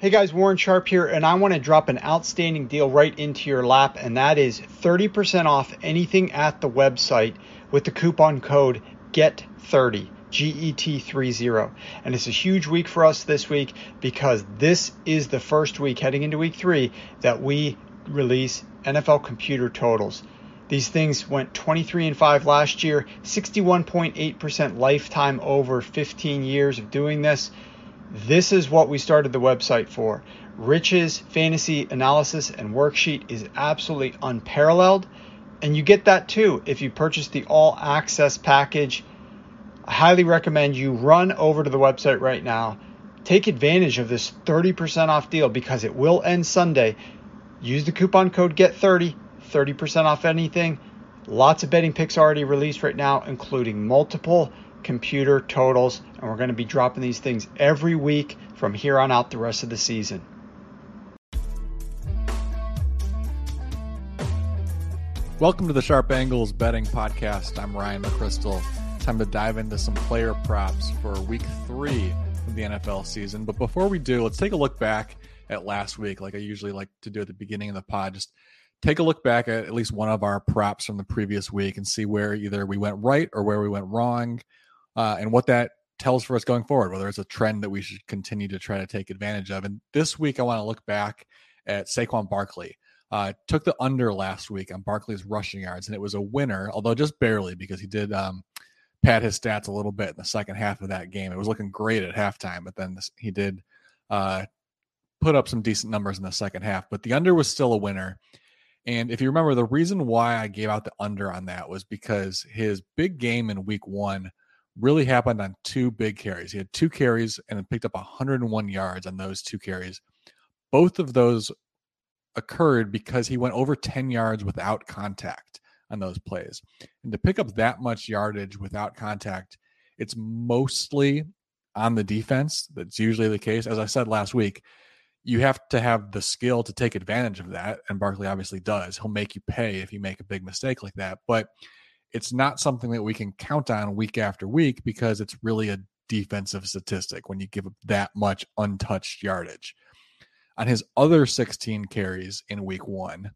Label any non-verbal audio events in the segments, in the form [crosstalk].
Hey guys, Warren Sharp here, and I want to drop an outstanding deal right into your lap, and that is 30% off anything at the website with the coupon code GET30. GET30. And it's a huge week for us this week because this is the first week heading into week three that we release NFL computer totals. These things went 23 and 5 last year, 61.8% lifetime over 15 years of doing this. This is what we started the website for. Rich's fantasy analysis and worksheet is absolutely unparalleled. And you get that too if you purchase the all access package. I highly recommend you run over to the website right now. Take advantage of this 30% off deal because it will end Sunday. Use the coupon code GET30, 30% off anything. Lots of betting picks already released right now, including multiple computer totals, and we're going to be dropping these things every week from here on out the rest of the season. Welcome to the Sharp Angles Betting Podcast. I'm Ryan McCrystal. Time to dive into some player props for week three of the NFL season. But before we do, let's take a look back at last week, like I usually like to do at the beginning of the pod. Just take a look back at at least one of our props from the previous week and see where either we went right or where we went wrong uh, and what that tells for us going forward, whether it's a trend that we should continue to try to take advantage of. And this week, I want to look back at Saquon Barkley. Uh, took the under last week on Barkley's rushing yards, and it was a winner, although just barely because he did um, pad his stats a little bit in the second half of that game. It was looking great at halftime, but then this, he did uh, put up some decent numbers in the second half. But the under was still a winner. And if you remember, the reason why I gave out the under on that was because his big game in week one really happened on two big carries. He had two carries and picked up 101 yards on those two carries. Both of those occurred because he went over 10 yards without contact on those plays. And to pick up that much yardage without contact, it's mostly on the defense. That's usually the case. As I said last week, you have to have the skill to take advantage of that. And Barkley obviously does. He'll make you pay if you make a big mistake like that. But it's not something that we can count on week after week because it's really a defensive statistic when you give up that much untouched yardage. On his other 16 carries in week one,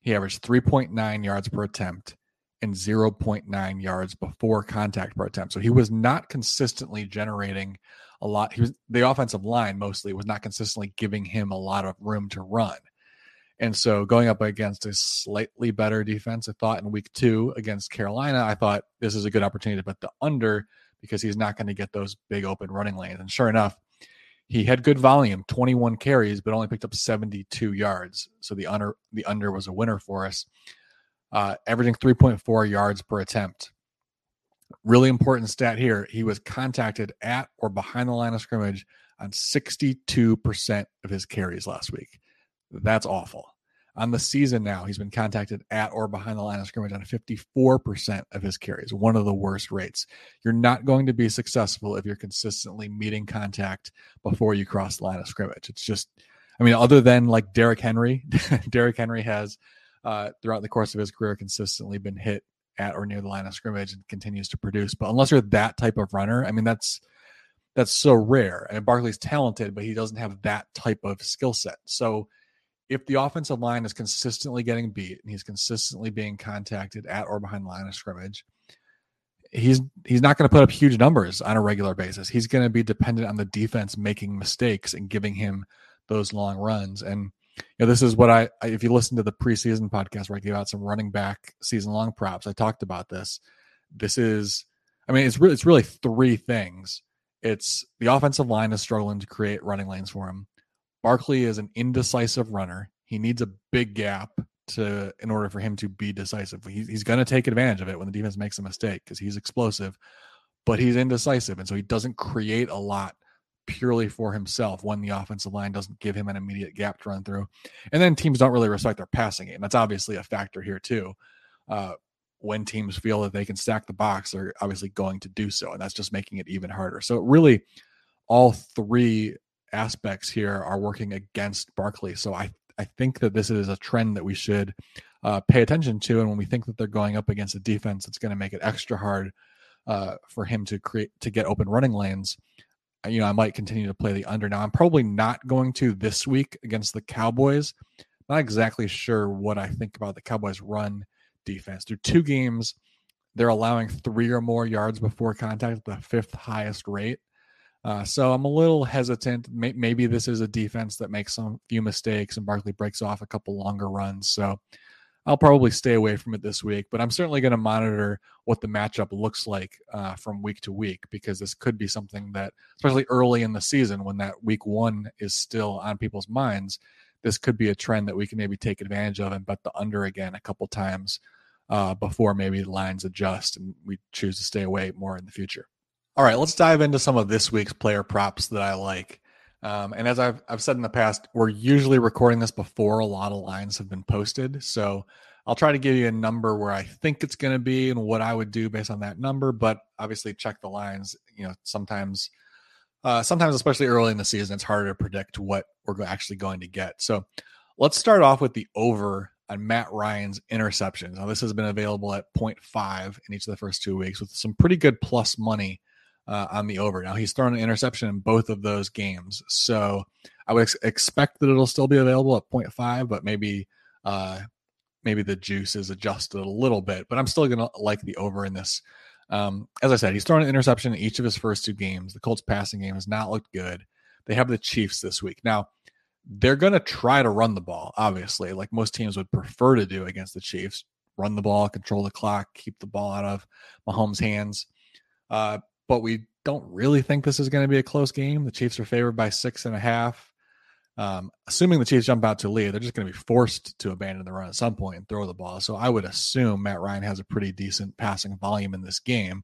he averaged 3.9 yards per attempt and 0.9 yards before contact per attempt. So he was not consistently generating a lot. He was the offensive line mostly was not consistently giving him a lot of room to run. And so going up against a slightly better defense, I thought in week two against Carolina, I thought this is a good opportunity to put the under because he's not going to get those big open running lanes. And sure enough, he had good volume, 21 carries, but only picked up 72 yards. So the under the under was a winner for us. Uh, averaging 3.4 yards per attempt. Really important stat here. He was contacted at or behind the line of scrimmage on 62% of his carries last week. That's awful. On the season now, he's been contacted at or behind the line of scrimmage on 54% of his carries, one of the worst rates. You're not going to be successful if you're consistently meeting contact before you cross the line of scrimmage. It's just, I mean, other than like Derrick Henry, [laughs] Derrick Henry has uh, throughout the course of his career consistently been hit at or near the line of scrimmage and continues to produce. But unless you're that type of runner, I mean, that's that's so rare. And Barkley's talented, but he doesn't have that type of skill set. So if the offensive line is consistently getting beat and he's consistently being contacted at or behind the line of scrimmage, he's he's not going to put up huge numbers on a regular basis. He's going to be dependent on the defense making mistakes and giving him those long runs. And you know, this is what I, if you listen to the preseason podcast where I gave out some running back season long props, I talked about this. This is, I mean, it's really it's really three things. It's the offensive line is struggling to create running lanes for him. Barkley is an indecisive runner. He needs a big gap to in order for him to be decisive. He, he's going to take advantage of it when the defense makes a mistake because he's explosive, but he's indecisive, and so he doesn't create a lot purely for himself when the offensive line doesn't give him an immediate gap to run through. And then teams don't really respect their passing game. That's obviously a factor here too. Uh, when teams feel that they can stack the box, they're obviously going to do so, and that's just making it even harder. So really, all three aspects here are working against Barkley. So I I think that this is a trend that we should uh, pay attention to. And when we think that they're going up against a defense, that's going to make it extra hard uh, for him to create to get open running lanes. you know, I might continue to play the under. Now, I'm probably not going to this week against the Cowboys. Not exactly sure what I think about the Cowboys' run defense. Through two games, they're allowing three or more yards before contact, the fifth highest rate. Uh, so I'm a little hesitant. Maybe this is a defense that makes some few mistakes and Barkley breaks off a couple longer runs. So I'll probably stay away from it this week, but I'm certainly going to monitor what the matchup looks like uh, from week to week because this could be something that, especially early in the season when that week one is still on people's minds, this could be a trend that we can maybe take advantage of and bet the under again a couple times uh, before maybe the lines adjust and we choose to stay away more in the future. All right, let's dive into some of this week's player props that I like. Um, and as I've, I've said in the past, we're usually recording this before a lot of lines have been posted. So I'll try to give you a number where I think it's going to be and what I would do based on that number. But obviously, check the lines. You know, sometimes, uh, sometimes, especially early in the season, it's harder to predict what we're actually going to get. So let's start off with the over on Matt Ryan's interceptions. Now, this has been available at 0.5 in each of the first two weeks with some pretty good plus money uh, on the over. Now he's thrown an interception in both of those games, so I would ex- expect that it'll still be available at 0.5, but maybe uh, maybe the juice is adjusted a little bit. But I'm still gonna like the over in this. Um, as I said, he's thrown an interception in each of his first two games. The Colts passing game has not looked good. They have the Chiefs this week. Now, they're going to try to run the ball, obviously, like most teams would prefer to do against the Chiefs run the ball, control the clock, keep the ball out of Mahomes' hands. Uh, but we don't really think this is going to be a close game. The Chiefs are favored by six and a half. Um, assuming the Chiefs jump out to lead, they're just going to be forced to abandon the run at some point and throw the ball. So I would assume Matt Ryan has a pretty decent passing volume in this game.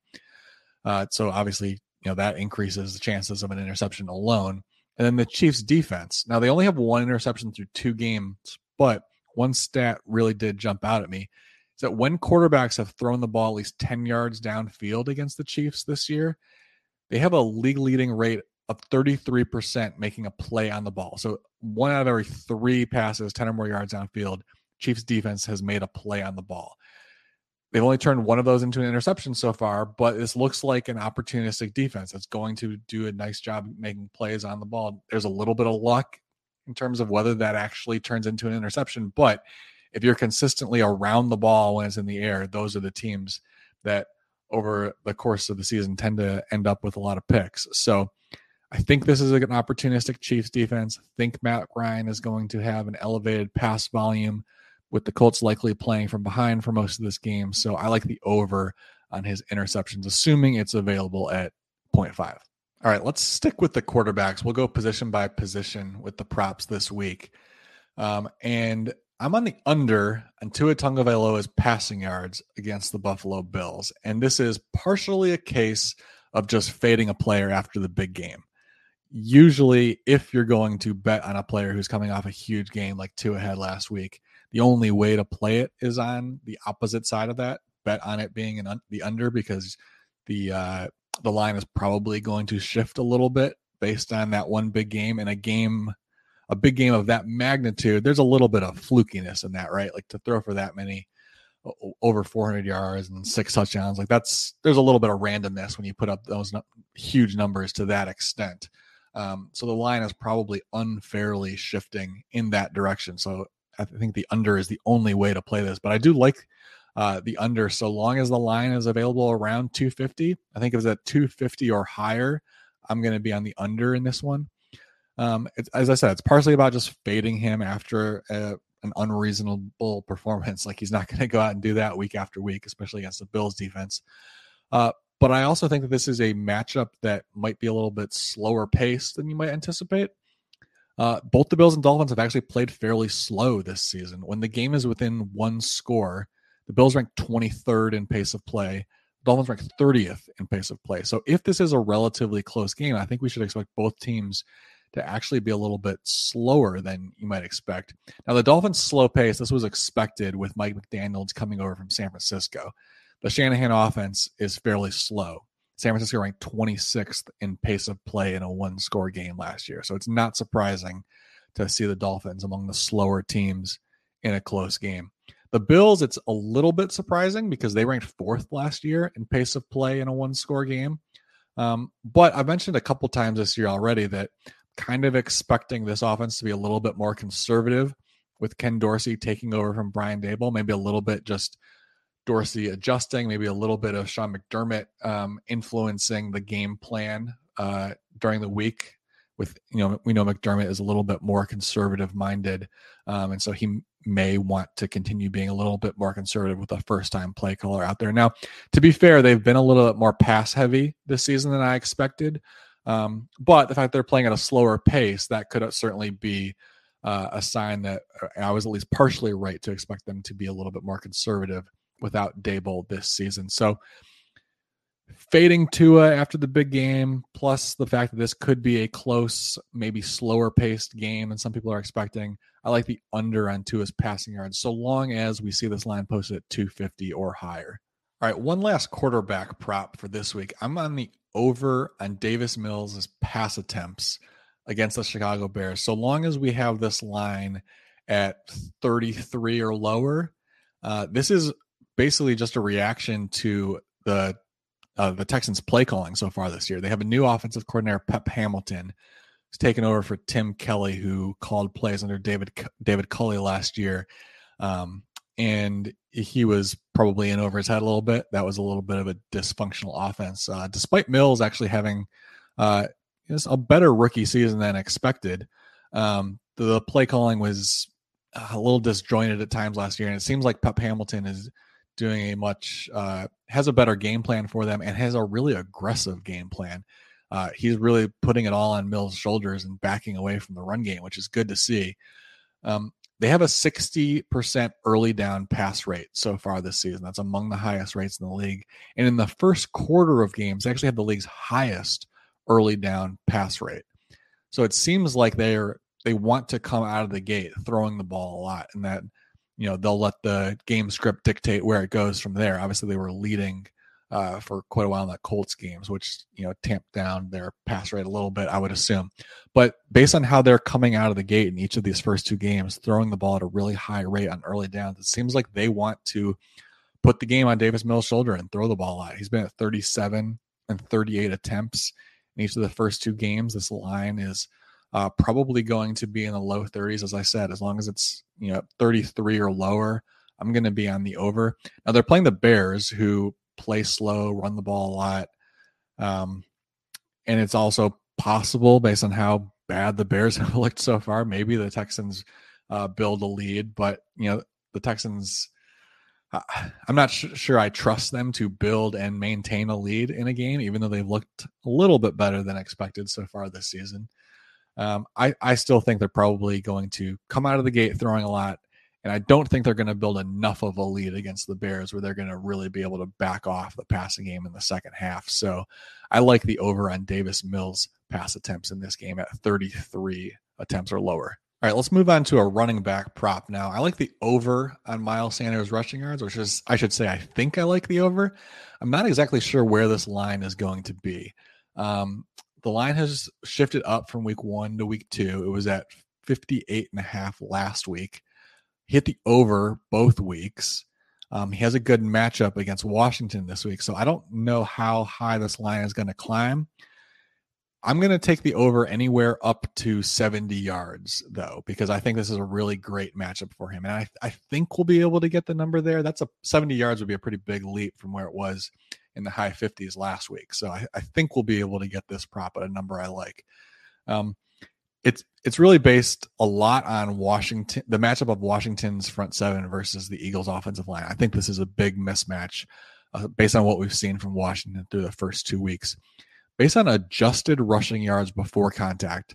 Uh, so obviously, you know that increases the chances of an interception alone. And then the Chiefs' defense. Now they only have one interception through two games, but one stat really did jump out at me that when quarterbacks have thrown the ball at least 10 yards downfield against the Chiefs this year, they have a league leading rate of 33% making a play on the ball. So one out of every three passes, 10 or more yards downfield, Chiefs defense has made a play on the ball. They've only turned one of those into an interception so far, but this looks like an opportunistic defense that's going to do a nice job making plays on the ball. There's a little bit of luck in terms of whether that actually turns into an interception, but if you're consistently around the ball when it's in the air, those are the teams that over the course of the season tend to end up with a lot of picks. So I think this is an opportunistic Chiefs defense. I think Matt Ryan is going to have an elevated pass volume with the Colts likely playing from behind for most of this game. So I like the over on his interceptions, assuming it's available at 0.5. All right, let's stick with the quarterbacks. We'll go position by position with the props this week. Um, and I'm on the under on Tua Tagovailoa's passing yards against the Buffalo Bills, and this is partially a case of just fading a player after the big game. Usually, if you're going to bet on a player who's coming off a huge game like Tua had last week, the only way to play it is on the opposite side of that. Bet on it being an un- the under because the uh, the line is probably going to shift a little bit based on that one big game and a game a big game of that magnitude, there's a little bit of flukiness in that, right? Like to throw for that many over 400 yards and six touchdowns, like that's there's a little bit of randomness when you put up those huge numbers to that extent. Um, so the line is probably unfairly shifting in that direction. So I think the under is the only way to play this, but I do like uh, the under so long as the line is available around 250. I think if it's at 250 or higher, I'm going to be on the under in this one. Um, as I said, it's partially about just fading him after a, an unreasonable [laughs] performance. Like he's not going to go out and do that week after week, especially against the Bills defense. Uh, but I also think that this is a matchup that might be a little bit slower paced than you might anticipate. Uh, both the Bills and Dolphins have actually played fairly slow this season. When the game is within one score, the Bills rank 23rd in pace of play. Dolphins rank 30th in pace of play. So if this is a relatively close game, I think we should expect both teams to actually be a little bit slower than you might expect. Now, the Dolphins' slow pace, this was expected with Mike McDaniels coming over from San Francisco. The Shanahan offense is fairly slow. San Francisco ranked 26th in pace of play in a one score game last year. So it's not surprising to see the Dolphins among the slower teams in a close game. The Bills, it's a little bit surprising because they ranked fourth last year in pace of play in a one score game. Um, but I've mentioned a couple times this year already that kind of expecting this offense to be a little bit more conservative with Ken Dorsey taking over from Brian Daboll, maybe a little bit just Dorsey adjusting, maybe a little bit of Sean McDermott um, influencing the game plan uh, during the week. With you know, we know McDermott is a little bit more conservative minded, um, and so he may want to continue being a little bit more conservative with a first time play caller out there. Now, to be fair, they've been a little bit more pass heavy this season than I expected. Um, but the fact they're playing at a slower pace, that could certainly be uh, a sign that uh, I was at least partially right to expect them to be a little bit more conservative without Daboll this season. So fading Tua after the big game, plus the fact that this could be a close, maybe slower paced game than some people are expecting. I like the under on Tua's passing yards, so long as we see this line posted at 250 or higher. All right, one last quarterback prop for this week. I'm on the over on Davis Mills' pass attempts against the Chicago Bears. So long as we have this line at 33 or lower, uh, this is basically just a reaction to the uh, the Texans play calling so far this year. They have a new offensive coordinator, Pep Hamilton, who's taken over for Tim Kelly, who called plays under David David Culley last year, um, and he was probably in over his head a little bit. That was a little bit of a dysfunctional offense, uh, despite Mills actually having uh, a better rookie season than expected. Um, the, the play calling was a little disjointed at times last year, and it seems like Pep Hamilton is doing a much uh, has a better game plan for them and has a really aggressive game plan. Uh, he's really putting it all on Mills' shoulders and backing away from the run game, which is good to see. Um, they have a 60% early down pass rate so far this season. That's among the highest rates in the league. And in the first quarter of games, they actually have the league's highest early down pass rate. So it seems like they're they want to come out of the gate throwing the ball a lot and that you know they'll let the game script dictate where it goes from there. Obviously, they were leading uh, for quite a while in that Colts games, which you know tamped down their pass rate a little bit, I would assume. But based on how they're coming out of the gate in each of these first two games, throwing the ball at a really high rate on early downs, it seems like they want to put the game on Davis Mills' shoulder and throw the ball out. He's been at 37 and 38 attempts in each of the first two games. This line is uh, probably going to be in the low 30s, as I said, as long as it's you know 33 or lower. I'm going to be on the over. Now they're playing the Bears, who play slow, run the ball a lot, um, and it's also possible based on how bad the Bears [laughs] have looked so far. Maybe the Texans uh, build a lead, but you know the Texans. I'm not sh- sure I trust them to build and maintain a lead in a game, even though they've looked a little bit better than expected so far this season. Um, I, I still think they're probably going to come out of the gate throwing a lot. And I don't think they're going to build enough of a lead against the Bears where they're going to really be able to back off the passing game in the second half. So I like the over on Davis Mills pass attempts in this game at 33 attempts or lower. All right, let's move on to a running back prop now. I like the over on Miles Sanders rushing yards, which is, I should say, I think I like the over. I'm not exactly sure where this line is going to be. Um, the line has shifted up from week one to week two. It was at 58 and a half last week. Hit the over both weeks. Um, he has a good matchup against Washington this week. So I don't know how high this line is going to climb. I'm going to take the over anywhere up to 70 yards, though, because I think this is a really great matchup for him. And I, I think we'll be able to get the number there. That's a 70 yards would be a pretty big leap from where it was in the high 50s last week. So I, I think we'll be able to get this prop at a number I like. Um, it's it's really based a lot on Washington, the matchup of Washington's front seven versus the Eagles' offensive line. I think this is a big mismatch uh, based on what we've seen from Washington through the first two weeks. Based on adjusted rushing yards before contact,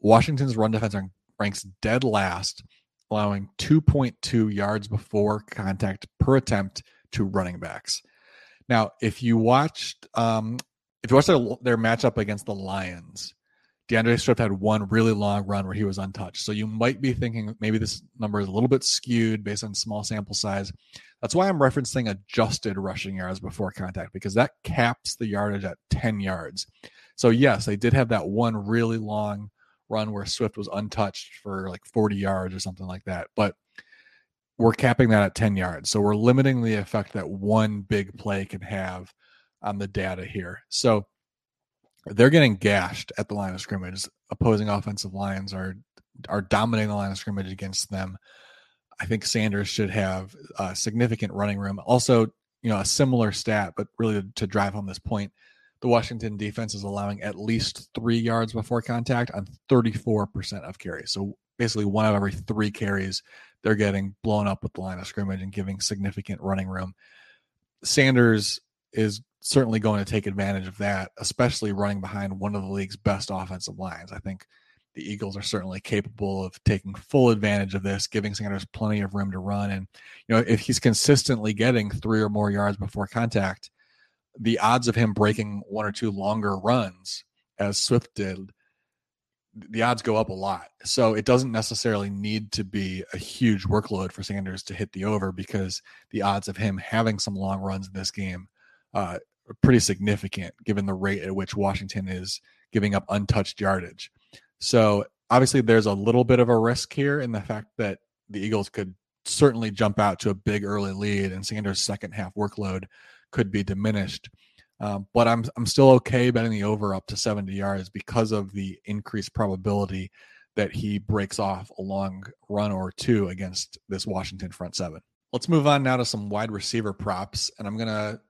Washington's run defense ranks dead last, allowing 2.2 yards before contact per attempt to running backs. Now, if you watched, um, if you watched their, their matchup against the Lions, D'Andre Swift had one really long run where he was untouched. So you might be thinking maybe this number is a little bit skewed based on small sample size. That's why I'm referencing adjusted rushing yards before contact because that caps the yardage at 10 yards. So yes, they did have that one really long run where Swift was untouched for like 40 yards or something like that. But we're capping that at 10 yards. So we're limiting the effect that one big play can have on the data here. So they're getting gashed at the line of scrimmage. Opposing offensive lines are are dominating the line of scrimmage against them. I think Sanders should have uh, significant running room. Also, you know, a similar stat, but really to drive home this point, the Washington defense is allowing at least three yards before contact on 34% of carries. So basically, one of every three carries, they're getting blown up with the line of scrimmage and giving significant running room. Sanders is certainly going to take advantage of that, especially running behind one of the league's best offensive lines. I think the Eagles are certainly capable of taking full advantage of this, giving Sanders plenty of room to run. And, you know, if he's consistently getting three or more yards before contact, the odds of him breaking one or two longer runs, as Swift did, the odds go up a lot. So it doesn't necessarily need to be a huge workload for Sanders to hit the over because the odds of him having some long runs in this game uh, pretty significant given the rate at which Washington is giving up untouched yardage. So obviously, there's a little bit of a risk here in the fact that the Eagles could certainly jump out to a big early lead, and Sanders' second half workload could be diminished. Um, but I'm I'm still okay betting the over up to 70 yards because of the increased probability that he breaks off a long run or two against this Washington front seven. Let's move on now to some wide receiver props, and I'm gonna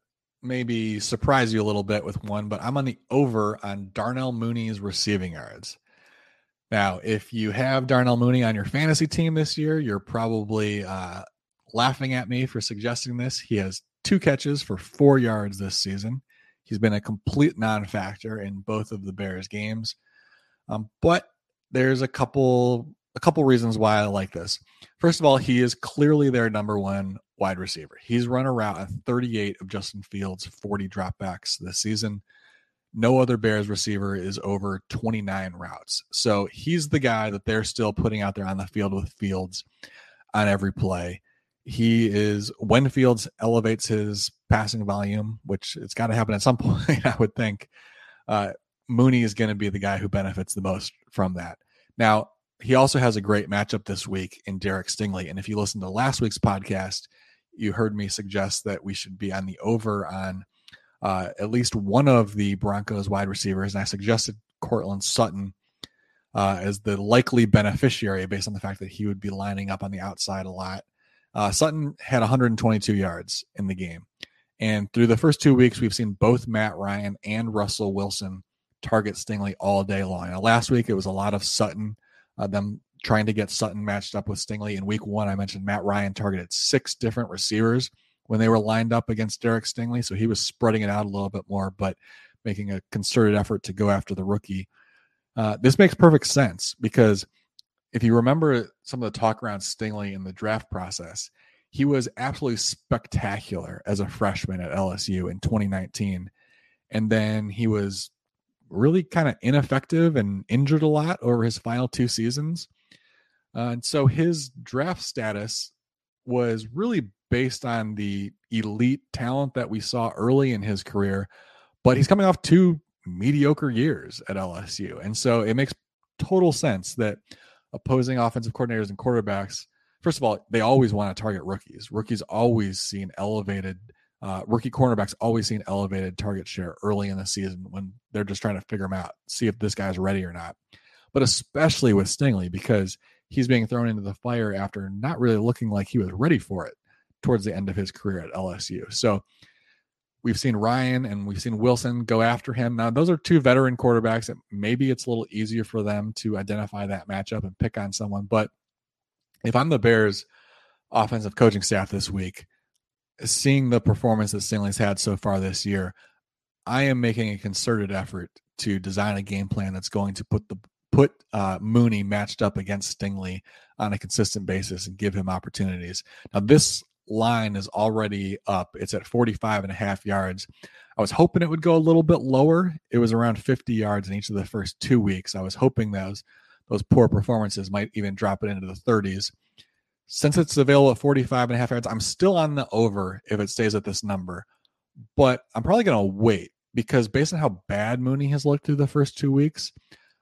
maybe surprise you a little bit with one, but I'm on the over on Darnell Mooney's receiving yards. Now, if you have Darnell Mooney on your fantasy team this year, you're probably uh, laughing at me for suggesting this. He has two catches for four yards this season. He's been a complete non-factor in both of the Bears games, um, but there's a couple a couple reasons why I like this. First of all, he is clearly their number one wide receiver. He's run a route on 38 of Justin Fields' 40 dropbacks this season. No other Bears receiver is over 29 routes. So he's the guy that they're still putting out there on the field with Fields on every play. He is when Fields elevates his passing volume, which it's got to happen at some [laughs] point, I would think. Uh, Mooney is going to be the guy who benefits the most from that. Now, he also has a great matchup this week in Derek Stingley. And if you listen to last week's podcast, you heard me suggest that we should be on the over on uh, at least one of the Broncos wide receivers, and I suggested Courtland Sutton uh, as the likely beneficiary based on the fact that he would be lining up on the outside a lot. Uh, Sutton had 122 yards in the game. And through the first two weeks, we've seen both Matt Ryan and Russell Wilson target Stingley all day long. Now, last week, it was a lot of Sutton, uh, them trying to get Sutton matched up with Stingley. In week one, I mentioned Matt Ryan targeted six different receivers when they were lined up against Derek Stingley. So he was spreading it out a little bit more, but making a concerted effort to go after the rookie. Uh, this makes perfect sense because if you remember some of the talk around Stingley in the draft process, he was absolutely spectacular as a freshman at LSU in 2019. And then he was really kind of ineffective and injured a lot over his final two seasons. Uh, and so his draft status was really based on the elite talent that we saw early in his career, but he's coming off two mediocre years at LSU. And so it makes total sense that opposing offensive coordinators and quarterbacks, first of all, they always want to target rookies. Rookies always see an elevated, uh, rookie cornerbacks always see an elevated target share early in the season when they're just trying to figure them out, see if this guy's ready or not. But especially with Stingley, because he's being thrown into the fire after not really looking like he was ready for it towards the end of his career at LSU. So we've seen Ryan and we've seen Wilson go after him. Now, those are two veteran quarterbacks that maybe it's a little easier for them to identify that matchup and pick on someone. But if I'm the Bears offensive coaching staff this week, seeing the performance that Stingley's had so far this year, I am making a concerted effort to design a game plan that's going to put the put uh, Mooney matched up against Stingley on a consistent basis and give him opportunities. Now, this line is already up. It's at 45 and a half yards. I was hoping it would go a little bit lower. It was around 50 yards in each of the first two weeks. I was hoping those those poor performances might even drop it into the 30s. Since it's available at 45 and a half yards, I'm still on the over if it stays at this number. But I'm probably going to wait because based on how bad Mooney has looked through the first two weeks,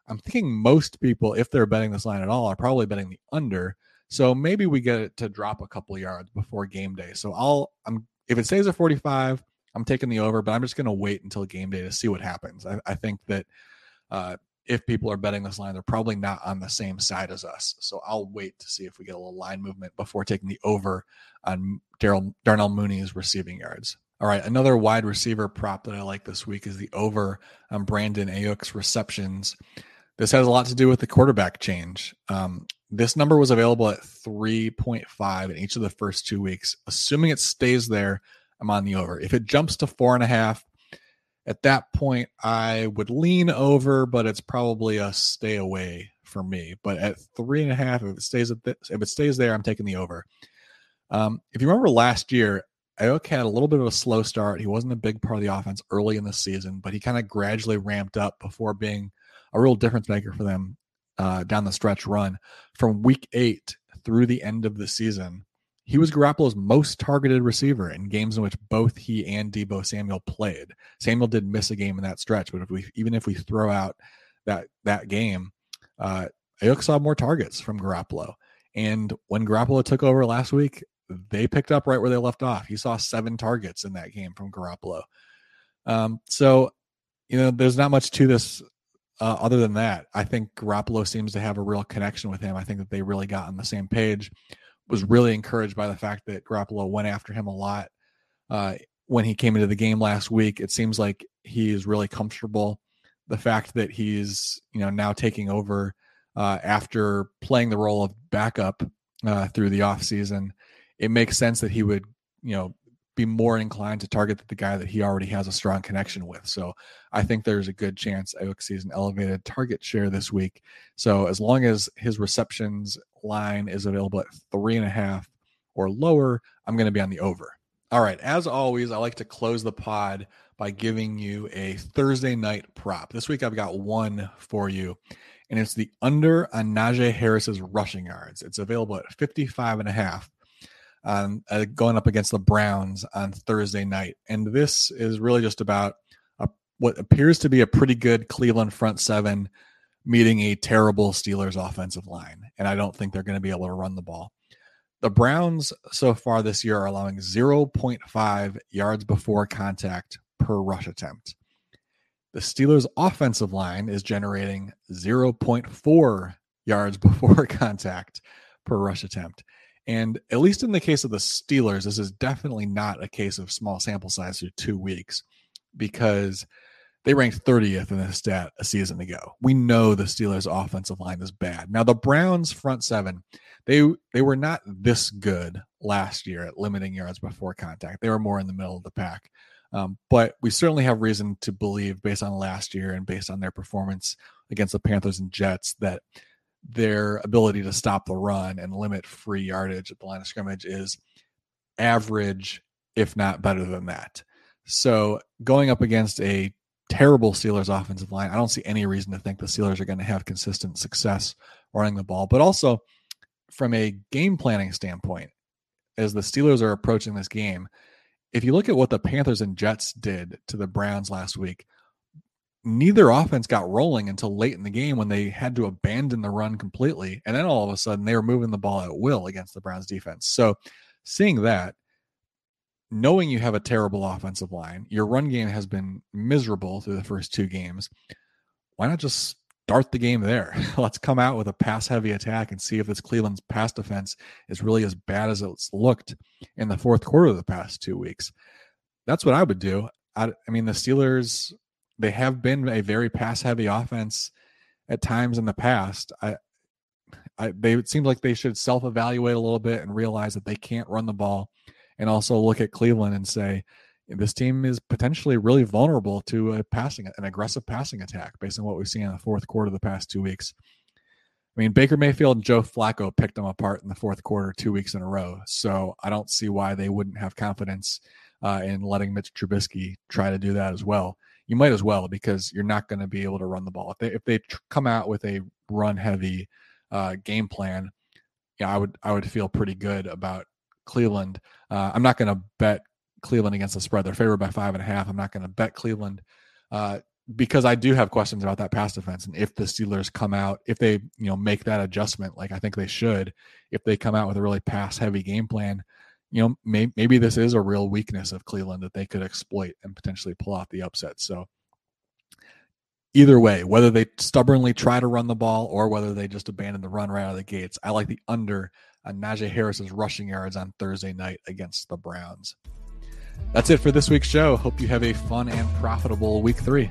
I'm thinking most people, if they're betting this line at all, are probably betting the under so maybe we get it to drop a couple yards before game day. So I'll I'm if it stays at 45, I'm taking the over, but I'm just going to wait until game day to see what happens. I, I think that uh, if people are betting this line, they're probably not on the same side as us. So I'll wait to see if we get a little line movement before taking the over on Daryl Darnell Mooney's receiving yards. All right, another wide receiver prop that I like this week is the over on Brandon Aiyuk's receptions. This has a lot to do with the quarterback change. Um, this number was available at 3.5 in each of the first two weeks. Assuming it stays there, I'm on the over. If it jumps to four and a half, at that point, I would lean over, but it's probably a stay away for me. But at three and a half, if it stays at this, if it stays there, I'm taking the over. Um, if you remember last year, Aiyuk had a little bit of a slow start. He wasn't a big part of the offense early in the season, but he kind of gradually ramped up before being a real difference maker for them uh, down the stretch run. From week eight through the end of the season, he was Garoppolo's most targeted receiver in games in which both he and Deebo Samuel played. Samuel did miss a game in that stretch, but if we even if we throw out that that game, uh, Aiyuk saw more targets from Garoppolo. And when Garoppolo took over last week, they picked up right where they left off. He saw seven targets in that game from Garoppolo. Um, so, you know, there's not much to this uh, other than that. I think Garoppolo seems to have a real connection with him. I think that they really got on the same page was really encouraged by the fact that Garoppolo went after him a lot uh, when he came into the game last week. It seems like he is really comfortable. The fact that he's you know now taking over uh, after playing the role of backup uh, through the offseason, it makes sense that he would you know be more inclined to target the guy that he already has a strong connection with. So I think there's a good chance Aiyuk sees an elevated target share this week. So as long as his receptions line is available at three and a half or lower, I'm going to be on the over. All right. As always, I like to close the pod by giving you a Thursday night prop. This week I've got one for you, and it's the under on Najee Harris's rushing yards. It's available at 55 and a half um, uh, going up against the Browns on Thursday night. And this is really just about a, what appears to be a pretty good Cleveland front seven meeting a terrible Steelers offensive line. And I don't think they're going to be able to run the ball. The Browns so far this year are allowing 0.5 yards before contact per rush attempt. The Steelers' offensive line is generating 0.4 yards [laughs] before contact per rush attempt. And at least in the case of the Steelers, this is definitely not a case of small sample size through two weeks because they ranked 30th in this stat a season ago. We know the Steelers' offensive line is bad. Now the Browns' front seven, they they were not this good last year at limiting yards before contact. They were more in the middle of the pack. Um, but we certainly have reason to believe, based on last year and based on their performance against the Panthers and Jets, that their ability to stop the run and limit free yardage at the line of scrimmage is average, if not better than that. So going up against a terrible Steelers offensive line, I don't see any reason to think the Steelers are going to have consistent success running the ball. But also from a game planning standpoint, as the Steelers are approaching this game, if you look at what the Panthers and Jets did to the Browns last week, neither offense got rolling until late in the game when they had to abandon the run completely. And then all of a sudden they were moving the ball at will against the Browns defense. So seeing that, knowing you have a terrible offensive line, your run game has been miserable through the first two games. Why not just start the game there? [laughs] Let's come out with a pass heavy attack and see if this Cleveland's pass defense is really as bad as it's looked in the fourth quarter of the past two weeks. That's what I would do. I, I mean, the Steelers they have been a very pass heavy offense at times in the past. I, I they it seems like they should self evaluate a little bit and realize that they can't run the ball, and also look at Cleveland and say this team is potentially really vulnerable to a passing an aggressive passing attack based on what we've seen in the fourth quarter of the past two weeks. I mean, Baker Mayfield and Joe Flacco picked them apart in the fourth quarter two weeks in a row. So I don't see why they wouldn't have confidence uh, in letting Mitch Trubisky try to do that as well you might as well because you're not going to be able to run the ball. If they if they tr- come out with a run heavy uh, game plan, yeah, I would I would feel pretty good about Cleveland. Uh, I'm not going to bet Cleveland against the spread. They're favored by five and a half. I'm not going to bet Cleveland uh, because I do have questions about that pass defense and if the Steelers come out, if they you know make that adjustment, like I think they should, if they come out with a really pass heavy game plan, you know, may, maybe this is a real weakness of Cleveland that they could exploit and potentially pull out the upset. So, either way, whether they stubbornly try to run the ball or whether they just abandon the run right out of the gates, I like the under on Najee Harris's rushing yards on Thursday night against the Browns. That's it for this week's show. Hope you have a fun and profitable week three.